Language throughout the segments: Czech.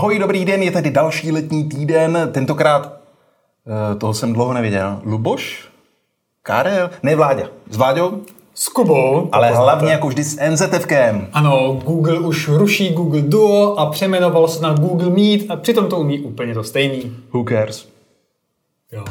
Ahoj, dobrý den, je tady další letní týden, tentokrát, eh, toho jsem dlouho neviděl, Luboš? Karel? Ne, Vláďa. S Vláďou? S Kubou. Ale poznáte. hlavně jako vždy s NZFkem. Ano, Google už ruší Google Duo a přeměnoval se na Google Meet a přitom to umí úplně to stejný. Who cares? Jo.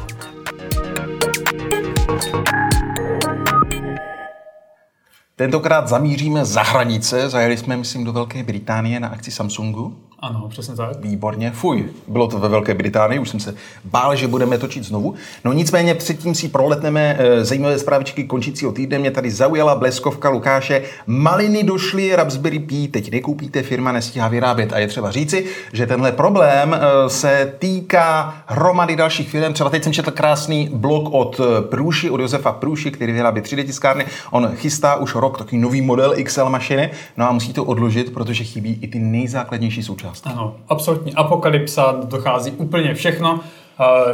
Tentokrát zamíříme za hranice, zajeli jsme, myslím, do Velké Británie na akci Samsungu. Ano, přesně tak. Výborně, fuj, bylo to ve Velké Británii, už jsem se bál, že budeme točit znovu. No nicméně předtím si proletneme e, zajímavé zprávičky končícího týdne. Mě tady zaujala bleskovka Lukáše. Maliny došly, Raspberry Pi teď nekoupíte, firma nestíhá vyrábět. A je třeba říci, že tenhle problém e, se týká hromady dalších firm. Třeba teď jsem četl krásný blog od eh, Průši, od Josefa Průši, který vyrábí 3D tiskárny. On chystá už rok takový nový model XL mašiny, no a musí to odložit, protože chybí i ty nejzákladnější součásti součást. Ano, absolutní apokalypsa, dochází úplně všechno.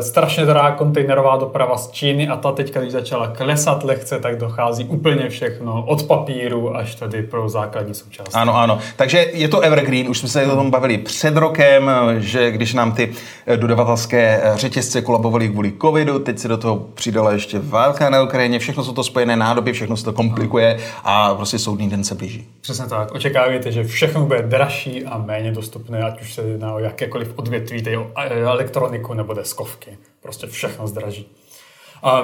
Strašně drahá kontejnerová doprava z Číny a ta teďka, když začala klesat lehce, tak dochází úplně všechno, od papíru až tady pro základní součást. Ano, ano. Takže je to evergreen, už jsme se o tom bavili před rokem, že když nám ty eh, dodavatelské eh, řetězce kolabovaly kvůli covidu, teď se do toho přidala ještě válka na Ukrajině, všechno jsou to spojené nádoby, všechno se to komplikuje a prostě soudný den se blíží. Přesně tak. Očekáváte, že všechno bude dražší a méně dostupné, ať už se jedná o jakékoliv odvětví, tedy o elektroniku nebo desk deskovky. Prostě všechno zdraží.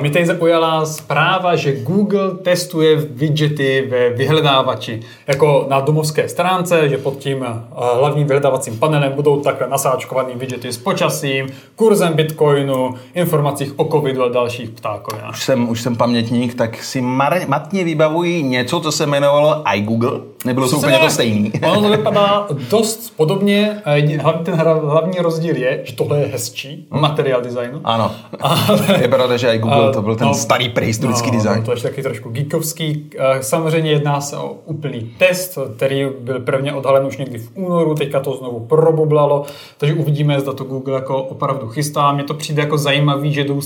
Mě tady zaujala zpráva, že Google testuje widgety ve vyhledávači. Jako na domovské stránce, že pod tím eh, hlavním vyhledávacím panelem budou takhle nasáčkovaný widgety s počasím, kurzem bitcoinu, informacích o covidu a dalších ptákovinách. Už jsem, už jsem pamětník, tak si mar- matně vybavují něco, co se jmenovalo iGoogle. Nebylo to úplně to stejný. Ono to vypadá dost podobně. Hlavní, ten hlavní rozdíl je, že tohle je hezčí, hmm. materiál designu. Ano. Ale... Je pravda, že Google, to byl ten no, starý prehistorický no, design. No, to je taky trošku geekovský. Samozřejmě jedná se o úplný test, který byl prvně odhalen už někdy v únoru, teďka to znovu probublalo, takže uvidíme, zda to Google jako opravdu chystá. Mně to přijde jako zajímavý, že jdou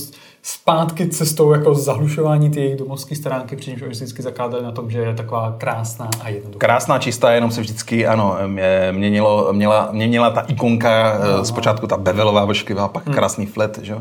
zpátky cestou jako zahlušování ty jejich domovské stránky, přičemž oni vždycky zakládali na tom, že je taková krásná a jednoduchá. Krásná, čistá, jenom se vždycky, ano, měnilo, měla, měnila ta ikonka, no, zpočátku ta bevelová vlšklivá, pak hmm. krásný flat, že?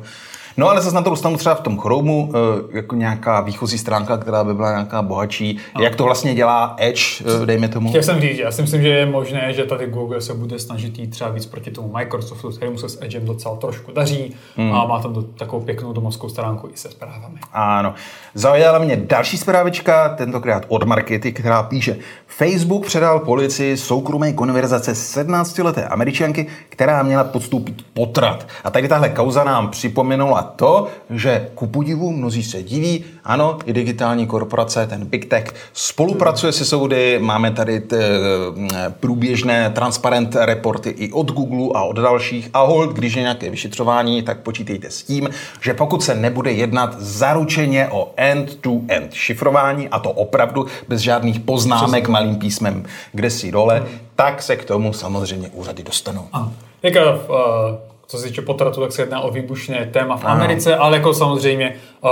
No ale zase na to dostanu třeba v tom Chromu eh, jako nějaká výchozí stránka, která by byla nějaká bohatší. A. Jak to vlastně dělá Edge, eh, dejme tomu? Chtěl jsem říct, já si myslím, že je možné, že tady Google se bude snažit jít třeba víc proti tomu Microsoftu, kterému se s Edgem docela trošku daří hmm. a má tam do, takovou pěknou domovskou stránku i se zprávami. Ano. Zaujala mě další zprávička, tentokrát od Markety, která píše Facebook předal policii soukromé konverzace 17-leté američanky, která měla podstoupit potrat. A tady tahle kauza nám připomenula to, že ku podivu mnozí se diví, ano, i digitální korporace, ten Big Tech, spolupracuje se soudy, máme tady t, eh, průběžné transparent reporty i od Google a od dalších a hold, když je nějaké vyšetřování, tak počítejte s tím, že pokud se nebude jednat zaručeně o end-to-end šifrování, a to opravdu bez žádných poznámek malým písmem kde si dole, tak se k tomu samozřejmě úřady dostanou. Ano. Jaká, co se týče potratu, tak se jedná o výbušné téma v Americe, ale jako samozřejmě uh,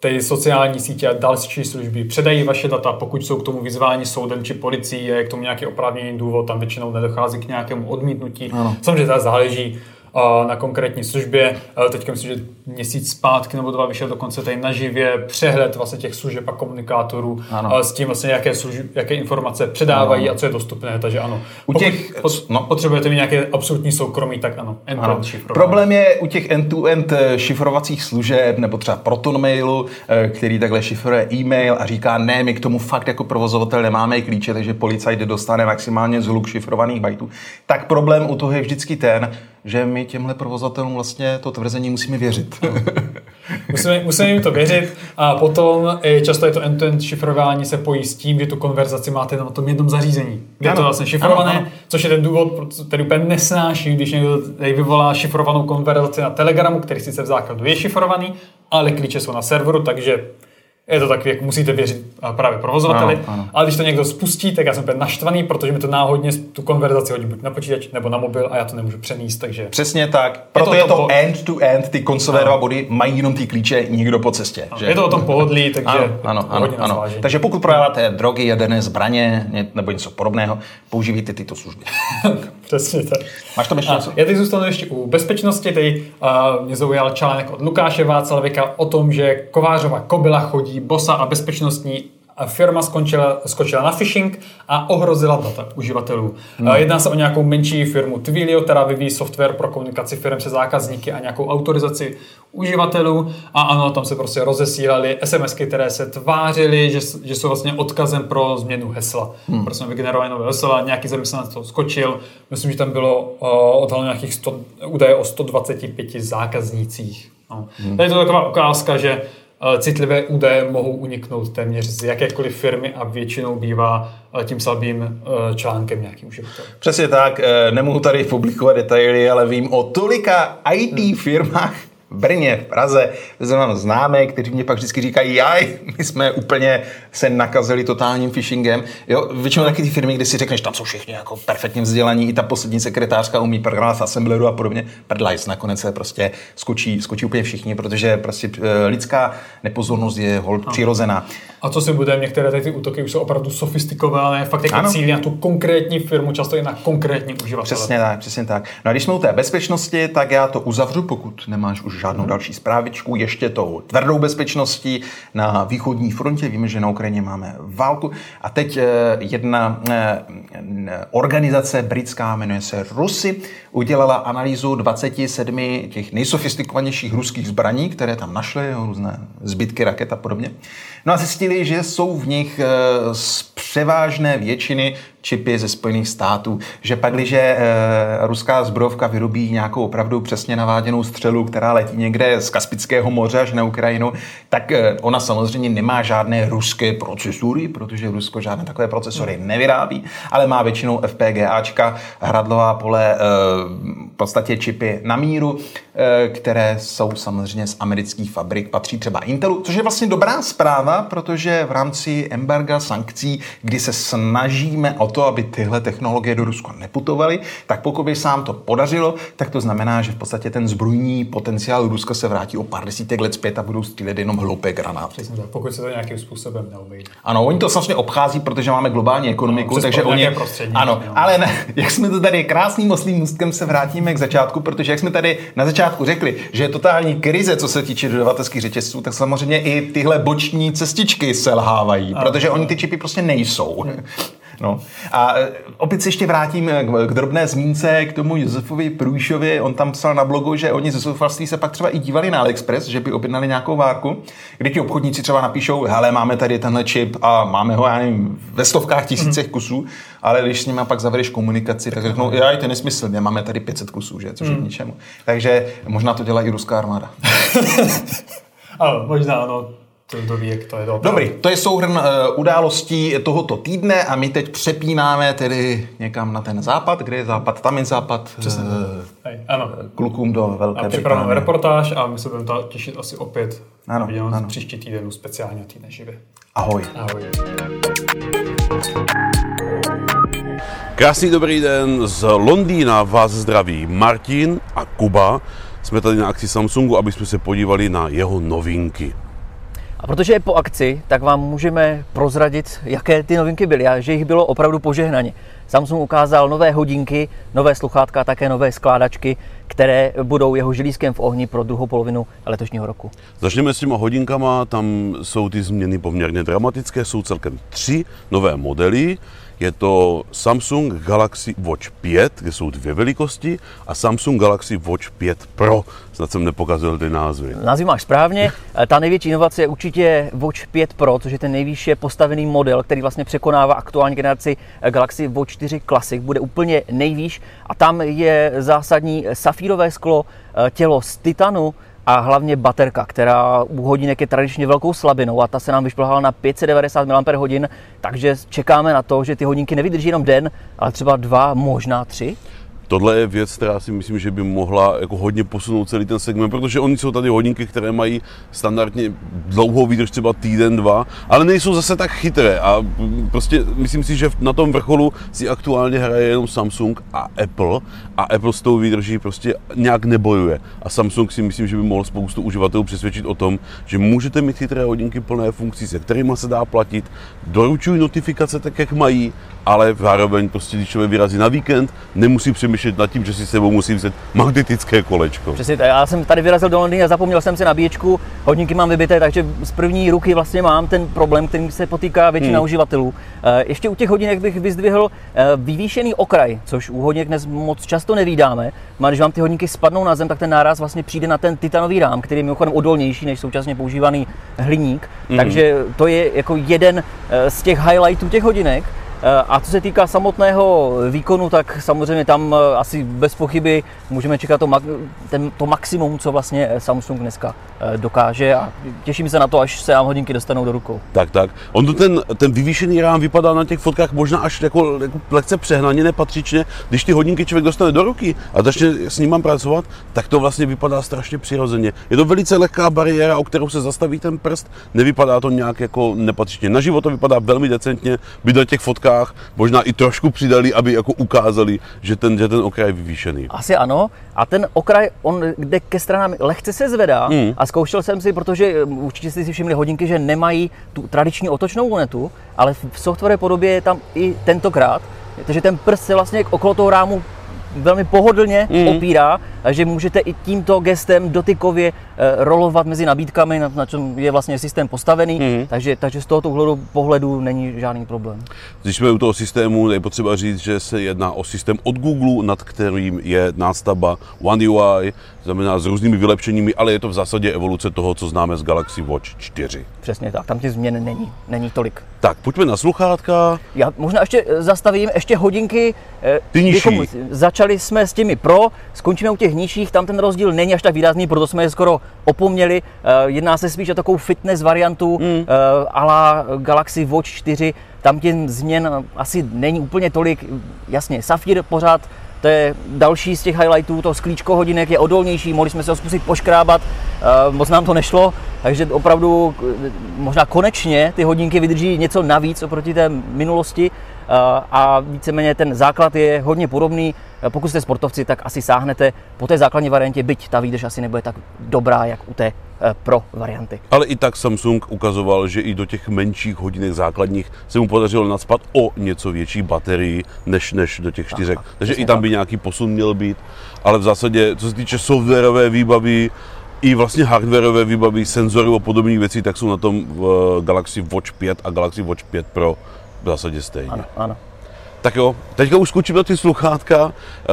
ty sociální sítě a další služby předají vaše data, pokud jsou k tomu vyzváni soudem či policií, je k tomu nějaký oprávněný důvod, tam většinou nedochází k nějakému odmítnutí. Ano. Samozřejmě to záleží na konkrétní službě. Teďka myslím, že měsíc zpátky nebo dva vyšel dokonce tady naživě přehled vlastně těch služeb a komunikátorů ano. s tím vlastně, jaké, služby, jaké informace předávají ano. a co je dostupné. Takže ano. U těch, Pokud no. potřebujete mít nějaké absolutní soukromí, tak ano. ano. Problém je u těch end-to-end eh, šifrovacích služeb nebo třeba Proton Mailu, eh, který takhle šifruje e-mail a říká, ne, my k tomu fakt jako provozovatel nemáme klíče, takže policajt dostane maximálně zhluk šifrovaných bajtů. Tak problém u toho je vždycky ten, že my těmhle provozatelům vlastně to tvrzení musíme věřit. musíme, musíme jim to věřit a potom často je to end-to-end šifrování se pojí s tím, že tu konverzaci máte na tom jednom zařízení. Je to vlastně šifrované, ano, ano. což je ten důvod, který úplně nesnáší, když někdo vyvolá šifrovanou konverzaci na Telegramu, který sice v základu je šifrovaný, ale klíče jsou na serveru, takže je to tak, jak musíte věřit právě provozovateli. Ano, ano. Ale když to někdo spustí, tak já jsem úplně naštvaný, protože mi to náhodně tu konverzaci hodí buď na počítač nebo na mobil a já to nemůžu přenést. Takže... Přesně tak. Proto je to, je to end-to-end, ty koncové dva body mají jenom ty klíče, nikdo po cestě. Že? Je to o tom pohodlí, takže ano, ano, ano, ano. Takže pokud prodáváte drogy, jaderné zbraně nebo něco podobného, používejte tyto služby. Přesně tak. Máš to ještě Já teď zůstanu ještě u bezpečnosti. Teď uh, mě zaujal článek od Lukáše Václavíka o tom, že Kovářova kobila chodí bosa a bezpečnostní firma skončila, skočila na phishing a ohrozila data uživatelů. Hmm. Jedná se o nějakou menší firmu Twilio, která vyvíjí software pro komunikaci firm se zákazníky a nějakou autorizaci uživatelů. A ano, tam se prostě rozesílaly SMSky, které se tvářily, že, že jsou vlastně odkazem pro změnu hesla. Hmm. Prostě vygenerovali nové hesla, nějaký zaměstnanec to skočil. Myslím, že tam bylo uh, odhaleno nějakých 100, údaje o 125 zákaznících. No. Hmm. Tady je to taková ukázka, že citlivé údaje mohou uniknout téměř z jakékoliv firmy a většinou bývá tím slabým e, článkem nějaký uživatel. Přesně tak, e, nemohu tady publikovat detaily, ale vím o tolika IT firmách, v Brně, v Praze, že mám známé, kteří mě pak vždycky říkají, jaj, my jsme úplně se nakazili totálním phishingem. Jo, většinou taky ty firmy, kde si řekneš, tam jsou všichni jako perfektně vzdělaní, i ta poslední sekretářka umí programovat v Assembleru a podobně. Prdlajs, nakonec se prostě skočí, skočí úplně všichni, protože prostě eh, lidská nepozornost je hold přirozená. A co si bude, některé ty útoky už jsou opravdu sofistikované, fakt jako cílí na tu konkrétní firmu, často i na konkrétní uživatele. Přesně tak, přesně tak. No a když jsme u té bezpečnosti, tak já to uzavřu, pokud nemáš už žádnou další zprávičku, ještě tou tvrdou bezpečností na východní frontě. Víme, že na Ukrajině máme válku. A teď eh, jedna eh, organizace britská, jmenuje se Rusy, udělala analýzu 27 těch nejsofistikovanějších ruských zbraní, které tam našly, různé zbytky raket a podobně. No a zjistili, že jsou v nich eh, převážné většiny čipy ze Spojených států, že pak, když e, ruská zbrojovka vyrobí nějakou opravdu přesně naváděnou střelu, která letí někde z Kaspického moře až na Ukrajinu, tak e, ona samozřejmě nemá žádné ruské procesory, protože Rusko žádné takové procesory nevyrábí, ale má většinou FPGAčka, hradlová pole, e, v podstatě čipy na míru, e, které jsou samozřejmě z amerických fabrik, patří třeba Intelu, což je vlastně dobrá zpráva, protože v rámci embarga sankcí, kdy se snažíme o to, aby tyhle technologie do Ruska neputovaly, tak pokud by se nám to podařilo, tak to znamená, že v podstatě ten zbrojní potenciál Ruska se vrátí o pár desítek let zpět a budou střílet jenom hloupé granáty. Přesně tak, pokud se to nějakým způsobem neobejde. Ano, oni to samozřejmě obchází, protože máme globální ekonomiku, no, takže oni. Ano, jo. ale ne, jak jsme to tady krásným oslým můstkem se vrátíme k začátku, protože jak jsme tady na začátku řekli, že je totální krize, co se týče dodavatelských řetězců, tak samozřejmě i tyhle boční cestičky selhávají, protože oni ty čipy prostě nejsou. No. A e, opět se ještě vrátím k, k drobné zmínce k tomu Josefovi Průjšovi. On tam psal na blogu, že oni ze Sofaství se pak třeba i dívali na AliExpress, že by objednali nějakou várku, kdy ti obchodníci třeba napíšou, hele, máme tady tenhle čip a máme ho, já nevím, ve stovkách tisícech mm. kusů, ale když s nimi pak zavedeš komunikaci, tak řeknou, já to nesmysl, máme tady 500 kusů, že? což je k ničemu. Takže možná to dělá i ruská armáda. ano, možná ano to ví, jak to je dobrý. Dobrý, to je souhrn uh, událostí tohoto týdne a my teď přepínáme tedy někam na ten západ, kde je západ, tam je západ. Přesně. Uh, Hej, ano. Klukům do Velké Británie. reportáž a my se budeme těšit asi opět. Ano, ano. příští týden speciálně týdne živě. Ahoj. Ahoj. Krásný dobrý den z Londýna vás zdraví Martin a Kuba. Jsme tady na akci Samsungu, aby jsme se podívali na jeho novinky. A protože je po akci, tak vám můžeme prozradit, jaké ty novinky byly a že jich bylo opravdu požehnaně. Samsung ukázal nové hodinky, nové sluchátka a také nové skládačky, které budou jeho žilískem v ohni pro druhou polovinu letošního roku. Začneme s těma hodinkama, tam jsou ty změny poměrně dramatické, jsou celkem tři nové modely. Je to Samsung Galaxy Watch 5, kde jsou dvě velikosti, a Samsung Galaxy Watch 5 Pro. Snad jsem nepokazil ty názvy. Názvy máš správně. Ta největší inovace je určitě Watch 5 Pro, což je ten nejvýše postavený model, který vlastně překonává aktuální generaci Galaxy Watch 4 Classic. Bude úplně nejvýš a tam je zásadní safírové sklo, tělo z titanu, a hlavně baterka, která u hodinek je tradičně velkou slabinou a ta se nám vyšplhala na 590 mAh, takže čekáme na to, že ty hodinky nevydrží jenom den, ale třeba dva, možná tři. Tohle je věc, která si myslím, že by mohla jako hodně posunout celý ten segment, protože oni jsou tady hodinky, které mají standardně dlouhou výdrž, třeba týden, dva, ale nejsou zase tak chytré a prostě myslím si, že na tom vrcholu si aktuálně hraje jenom Samsung a Apple a Apple s tou výdrží prostě nějak nebojuje. A Samsung si myslím, že by mohl spoustu uživatelů přesvědčit o tom, že můžete mít chytré hodinky plné funkcí, se kterými se dá platit, doručují notifikace tak, jak mají, ale zároveň prostě, když člověk vyrazí na víkend, nemusí přemýšlet nad tím, že si sebou musí vzít magnetické kolečko. Přesně, já jsem tady vyrazil do Londýna a zapomněl jsem si nabíječku, hodinky mám vybité, takže z první ruky vlastně mám ten problém, který se potýká většina hmm. uživatelů. Eh, ještě u těch hodinek bych vyzdvihl eh, vyvýšený okraj, což u hodinek dnes moc často nevídáme. Když vám ty hodinky spadnou na zem, tak ten náraz vlastně přijde na ten titanový rám, který je mimochodem odolnější než současně používaný hliník. Hmm. Takže to je jako jeden eh, z těch highlightů těch hodinek. Eh, a co se týká samotného výkonu, tak samozřejmě tam eh, asi bez pochyby můžeme čekat to, ten, to maximum, co vlastně eh, Samsung dneska dokáže a těším se na to, až se nám hodinky dostanou do rukou. Tak, tak. On to ten, ten vyvýšený rám vypadá na těch fotkách možná až jako, jako lehce přehnaně, nepatřičně. Když ty hodinky člověk dostane do ruky a začne s ním pracovat, tak to vlastně vypadá strašně přirozeně. Je to velice lehká bariéra, o kterou se zastaví ten prst, nevypadá to nějak jako nepatřičně. Na život to vypadá velmi decentně, by do těch fotkách fotkách možná i trošku přidali, aby jako ukázali, že ten, že ten okraj je vyvýšený. Asi ano. A ten okraj, on jde ke stranám, lehce se zvedá mm. a zkoušel jsem si, protože um, určitě jste si všimli hodinky, že nemají tu tradiční otočnou lunetu, ale v software podobě je tam i tentokrát, takže ten prst se vlastně okolo toho rámu velmi pohodlně mm. opírá, že můžete i tímto gestem dotykově eh, rolovat mezi nabídkami, na, na čem je vlastně systém postavený, mm. takže, takže z tohoto pohledu, pohledu není žádný problém. Když jsme u toho systému, je potřeba říct, že se jedná o systém od Google, nad kterým je nástavba One UI, znamená s různými vylepšeními, ale je to v zásadě evoluce toho, co známe z Galaxy Watch 4. Přesně tak, tam těch změn není, není tolik. Tak, pojďme na sluchátka. Já možná ještě zastavím, ještě hodinky. Eh, Ty nižší. Začali jsme s těmi Pro, skončíme u těch nižších, tam ten rozdíl není až tak výrazný, proto jsme je skoro opomněli. Eh, jedná se spíš o takovou fitness variantu mm. a la Galaxy Watch 4, tam těch změn asi není úplně tolik. Jasně, Safir pořád to je další z těch highlightů, to sklíčko hodinek je odolnější, mohli jsme se ho zkusit poškrábat, uh, moc nám to nešlo, takže opravdu možná konečně ty hodinky vydrží něco navíc oproti té minulosti a víceméně ten základ je hodně podobný. Pokud jste sportovci, tak asi sáhnete po té základní variantě, byť ta výdrž asi nebude tak dobrá, jak u té Eh, pro varianty. Ale i tak Samsung ukazoval, že i do těch menších hodinek základních se mu podařilo nadspat o něco větší baterii než, než do těch čtyřek. Aha, Takže i tam by nějaký posun měl být. Ale v zásadě, co se týče softwarové výbavy, i vlastně hardwareové výbavy, senzorů a podobných věcí, tak jsou na tom v Galaxy Watch 5 a Galaxy Watch 5 Pro v zásadě stejně. Ano, ano. Tak jo, teďka už skočím na ty sluchátka. E,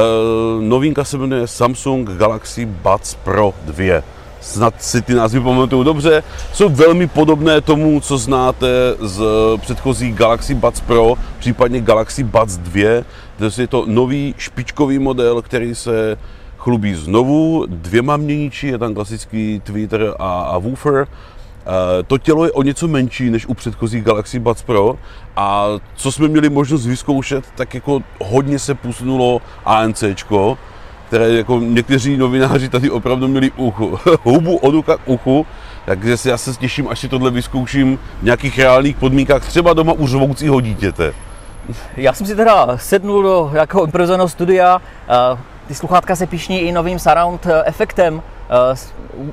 novinka se jmenuje Samsung Galaxy Buds Pro 2 snad si ty názvy pamatuju dobře, jsou velmi podobné tomu, co znáte z předchozí Galaxy Buds Pro, případně Galaxy Buds 2. Dnes je to nový špičkový model, který se chlubí znovu dvěma měniči, je tam klasický tweeter a, a woofer. E, to tělo je o něco menší než u předchozích Galaxy Buds Pro a co jsme měli možnost vyzkoušet, tak jako hodně se posunulo ANCčko, které jako někteří novináři tady opravdu měli uchu, hubu od ucha k uchu, takže já se těším, až si tohle vyzkouším v nějakých reálných podmínkách, třeba doma u řvoucího dítěte. Já jsem si teda sednul do jakého improvizovaného studia, ty sluchátka se pišní i novým surround eh, efektem, Eh,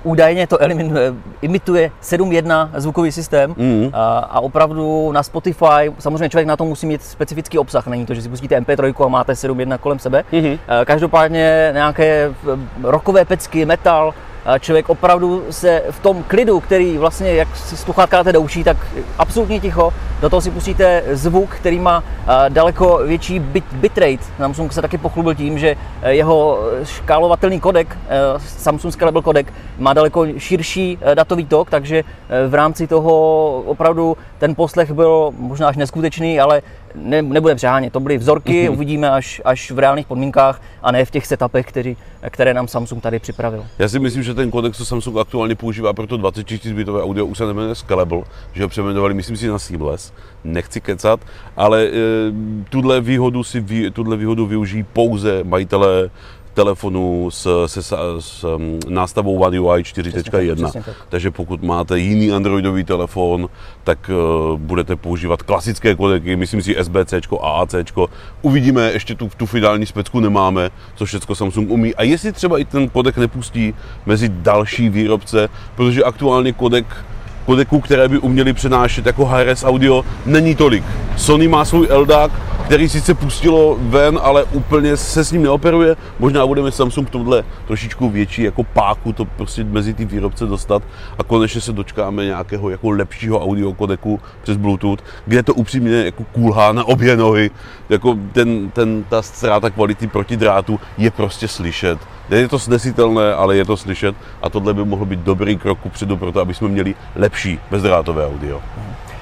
údajně to eliminuje, imituje 7.1 zvukový systém mm. a, a opravdu na Spotify, samozřejmě člověk na to musí mít specifický obsah, není to, že si pustíte MP3 a máte 7.1 kolem sebe. Mm-hmm. Každopádně nějaké rockové pecky, metal, člověk opravdu se v tom klidu, který vlastně, jak si sluchátka dáte do uší, tak absolutně ticho, do toho si pustíte zvuk, který má daleko větší bit, bitrate. Samsung se taky pochlubil tím, že e, jeho škálovatelný kodek, e, Samsung Scalable kodek, má daleko širší e, datový tok, takže v rámci toho opravdu ten poslech byl možná až neskutečný, ale ne, nebude přehánět. To byly vzorky, uvidíme až, až v reálných podmínkách a ne v těch setupech, který, které nám Samsung tady připravil. Já si myslím, že ten kodek, co Samsung aktuálně používá pro to 24 bitové audio, už se jmenuje Scalable, že ho přeměnovali, myslím si, na Seamless. Nechci kecat, ale e, tuhle výhodu si tuhle výhodu využijí pouze majitelé telefonu s, se, s um, nástavou One UI 4.1. Takže pokud máte jiný Androidový telefon, tak uh, budete používat klasické kodeky, myslím si SBC a AAC. Uvidíme, ještě tu, tu finální specku nemáme, co všechno Samsung umí. A jestli třeba i ten kodek nepustí mezi další výrobce, protože aktuálně kodek kodeků, které by uměly přenášet jako HRS audio, není tolik. Sony má svůj LDAC, který sice pustilo ven, ale úplně se s ním neoperuje. Možná budeme Samsung tohle trošičku větší jako páku to prostě mezi ty výrobce dostat a konečně se dočkáme nějakého jako lepšího audio kodeku přes Bluetooth, kde to upřímně jako kulhá na obě nohy. Jako ten, ten, ta ztráta kvality proti drátu je prostě slyšet. Je to snesitelné, ale je to slyšet a tohle by mohl být dobrý krok kupředu pro to, aby jsme měli lepší bezdrátové audio.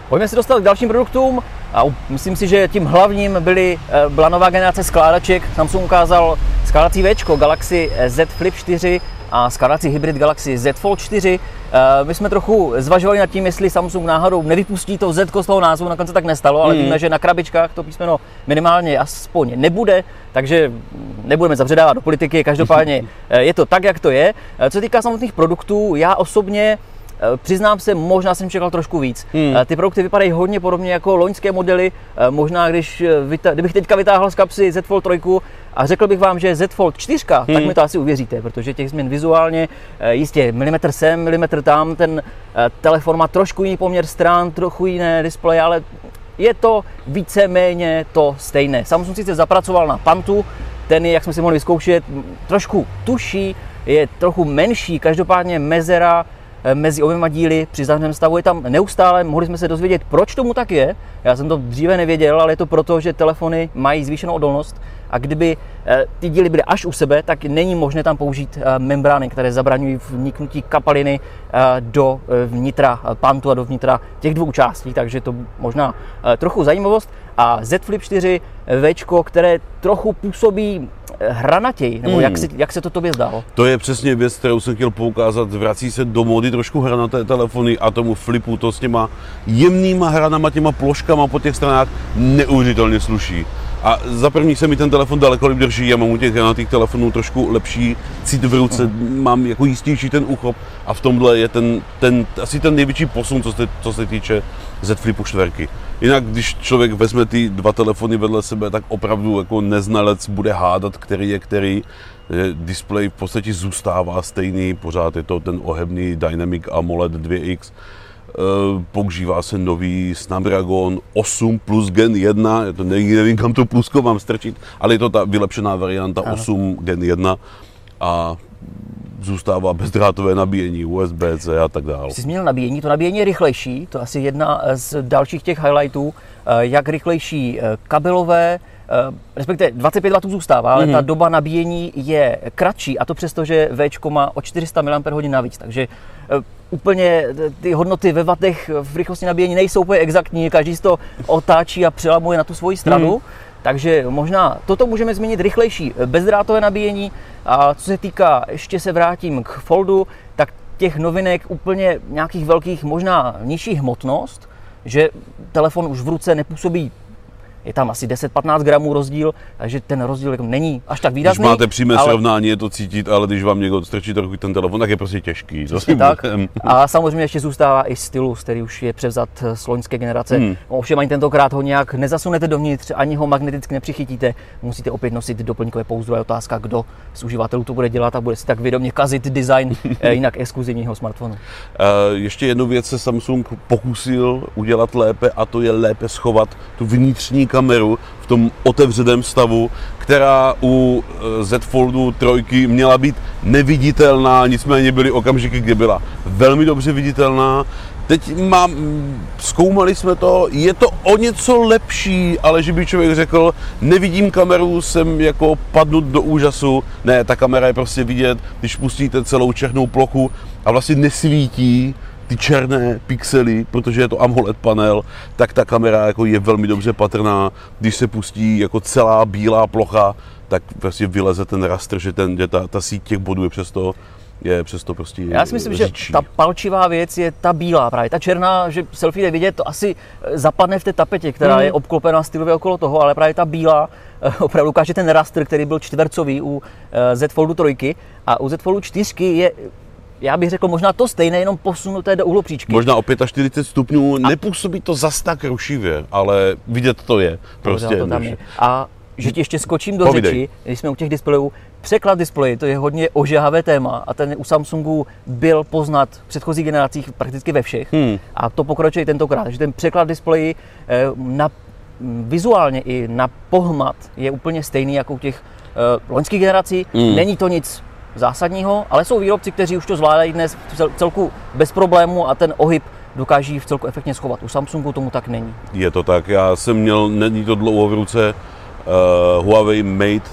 Pojďme se dostat k dalším produktům a myslím si, že tím hlavním byly, eh, byla nová generace skládaček. Samsung ukázal skládací V, Galaxy Z Flip 4 a skládací hybrid Galaxy Z Fold 4. Eh, my jsme trochu zvažovali nad tím, jestli Samsung náhodou nevypustí to Z z toho názvu, nakonec tak nestalo, ale mm. víme, že na krabičkách to písmeno minimálně aspoň nebude, takže nebudeme zabředávat do politiky, každopádně eh, je to tak, jak to je. Co se týká samotných produktů, já osobně přiznám se, možná jsem čekal trošku víc. Hmm. Eh, ty produkty vypadají hodně podobně jako loňské modely. Eh, možná, když, kdybych teďka vytáhl z kapsy Z Fold 3 a řekl bych vám, že Z Fold 4, hmm. tak mi to asi uvěříte, protože těch změn vizuálně, jistě milimetr sem, milimetr tam, ten telefon má trošku jiný poměr stran, trochu jiné displeje, ale je to víceméně to stejné. Samsung sice zapracoval na Pantu, ten je, jak jsme si mohli vyzkoušet, trošku tuší, je trochu menší, každopádně mezera Eh, mezi oběma díly při zavřeném stavu je tam neustále, mohli jsme se dozvědět, proč tomu tak je. Já jsem to dříve nevěděl, ale je to proto, že telefony mají zvýšenou odolnost a kdyby eh, ty díly byly až u sebe, tak není možné tam použít eh, membrány, které zabraňují vniknutí kapaliny do vnitra pantu a do vnitra těch dvou částí, takže to možná trochu zajímavost. A Z Flip 4 V, které trochu působí hranatěji, nebo hmm. jak, si, jak se to tobě zdálo? To je přesně věc, kterou jsem chtěl poukázat. Vrací se do mody trošku hranaté telefony a tomu flipu to s těma jemnýma hranama, těma ploškama po těch stranách neuvěřitelně sluší. A za první se mi ten telefon daleko líp drží, já mám u těch hranatých telefonů trošku lepší cít v ruce, hmm. mám jako jistější ten uchop a v tomhle je ten, ten asi ten největší posun, co se, co se týče Z Flipu 4. Jinak, když člověk vezme ty dva telefony vedle sebe, tak opravdu jako neznalec bude hádat, který je který. Display v podstatě zůstává stejný, pořád je to ten ohebný Dynamic AMOLED 2X. Eh, používá se nový Snapdragon 8 plus Gen 1, to nevím, nevím kam to plusko mám strčit, ale je to ta vylepšená varianta ano. 8 Gen 1 a zůstává bezdrátové nabíjení, USB-C a tak dále. Jsi zmínil nabíjení, to nabíjení je rychlejší, to asi jedna z dalších těch highlightů, eh, jak rychlejší eh, kabelové, eh, respektive 25 W zůstává, ale mm-hmm. ta doba nabíjení je kratší a to přesto, že V má o 400 mAh navíc, takže úplně ty hodnoty ve vatech v rychlosti nabíjení nejsou úplně exaktní, každý si to otáčí a přelamuje na tu svoji stranu. Mm. Takže možná toto můžeme změnit rychlejší bezdrátové nabíjení. A co se týká, ještě se vrátím k Foldu, tak těch novinek úplně nějakých velkých, možná nižší hmotnost, že telefon už v ruce nepůsobí je tam asi 10-15 gramů rozdíl, takže ten rozdíl jako není až tak výrazný. Když máte přímé ale... srovnání, je to cítit, ale když vám někdo strčí trochu ten telefon, tak je prostě těžký. Přesně tak. A samozřejmě ještě zůstává i stylus, který už je převzat z loňské generace. Hmm. Ovšem ani tentokrát ho nějak nezasunete dovnitř, ani ho magneticky nepřichytíte. Musíte opět nosit doplňkové pouzdro. Je otázka, kdo z uživatelů to bude dělat a bude si tak vědomě kazit design eh, jinak exkluzivního smartfonu. Uh, ještě jednu věc se Samsung pokusil udělat lépe a to je lépe schovat tu vnitřní kameru v tom otevřeném stavu, která u eh, Z Foldu 3 měla být neviditelná, nicméně byly okamžiky, kdy byla velmi dobře viditelná. Teď mám, zkoumali jsme to, je to o něco lepší, ale že by člověk řekl, nevidím kameru, jsem jako padnut do úžasu. Ne, ta kamera je prostě vidět, když pustíte celou černou plochu a vlastně nesvítí, ty černé pixely, protože je to AMOLED panel, tak ta kamera jako je velmi dobře patrná. Když se pustí jako celá bílá plocha, tak vlastně vyleze ten rastr, že, ten, že ta, ta síť těch bodů je přesto je přesto prostě Já si myslím, řidší. že ta palčivá věc je ta bílá právě. Ta černá, že selfie jde vidět, to asi eh, zapadne v té tapetě, která je obklopená stylově okolo toho, ale právě ta bílá eh, opravdu ukáže ten raster, který byl čtvercový u eh, Z Foldu 3 a u Z Foldu 4 je já bych řekl možná to stejné, jenom posunuté do uhlopříčky. Možná o 45 stupňů, nepůsobí to zas tak rušivě, ale vidět to je. Pořád Prostě, to tam je. A že ti ještě skočím do Povídej. řeči, když jsme u těch displejů, překlad displeje, to je hodně ožehavé téma a ten u Samsungu byl poznat v předchozích generacích prakticky ve všech Hmm. a to pokračuje tentokrát, že ten překlad displeji eh, na, m, vizuálně i na pohmat je úplně stejný jako u těch eh, loňských generací. Hmm. Není to nic zásadního, ale jsou výrobci, kteří už to zvládají dnes v cel- celku bez problému a ten ohyb dokáží v celku efektně schovat. U Samsungu tomu tak není. Je to tak, já jsem měl, není to dlouho v ruce, uh, Huawei Mate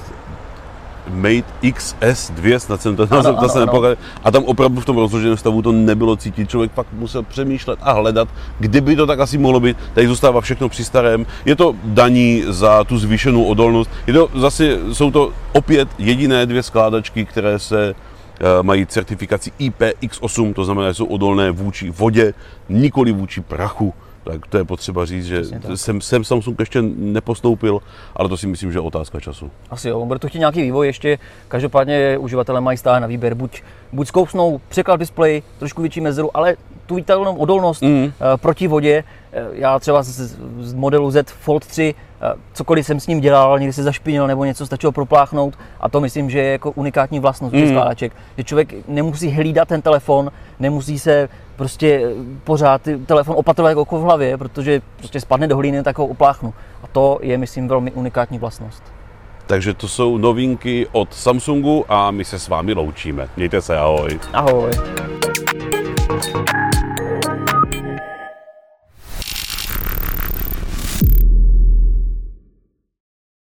Mate XS2, snad jsem to Ano, název ano, zase ano. A tam opravdu v tom rozloženém stavu to nebylo cítit. Člověk fakt musel přemýšlet a hledat, kdyby to tak asi mohlo být. Tady zůstává všechno při starém. Je to daní za tu zvýšenou odolnost. Je to zase, jsou to opět jediné dvě skládačky, které se eh, mají certifikaci IPX8, to znamená, že jsou odolné vůči vodě, nikoli vůči prachu. Tak to je potřeba říct, že jsem, jsem Samsung ještě nepostoupil, ale to si myslím, že je otázka času. Asi jo, bude to chtít nějaký vývoj ještě. Každopádně uživatelé mají stále na výběr. Buď, buď zkousnou překlad displeji, trošku větší mezeru, ale tu viditelnou odolnost mm. uh, proti vodě. Eh, Já třeba z, z modelu Z Fold 3, eh, cokoliv jsem s ním dělal, někdy se zašpinil nebo něco stačilo propláchnout a to myslím, že je jako unikátní vlastnost těch skládaček. Že člověk nemusí hlídat ten telefon, nemusí se prostě eh, pořád telefon opatrovat jako v hlavě, protože prostě spadne do hlíny, tak ho opláchnu. A to je, myslím, velmi unikátní vlastnost. Takže to jsou novinky od Samsungu a my se s vámi loučíme. Mějte se, ahoj. Ahoj.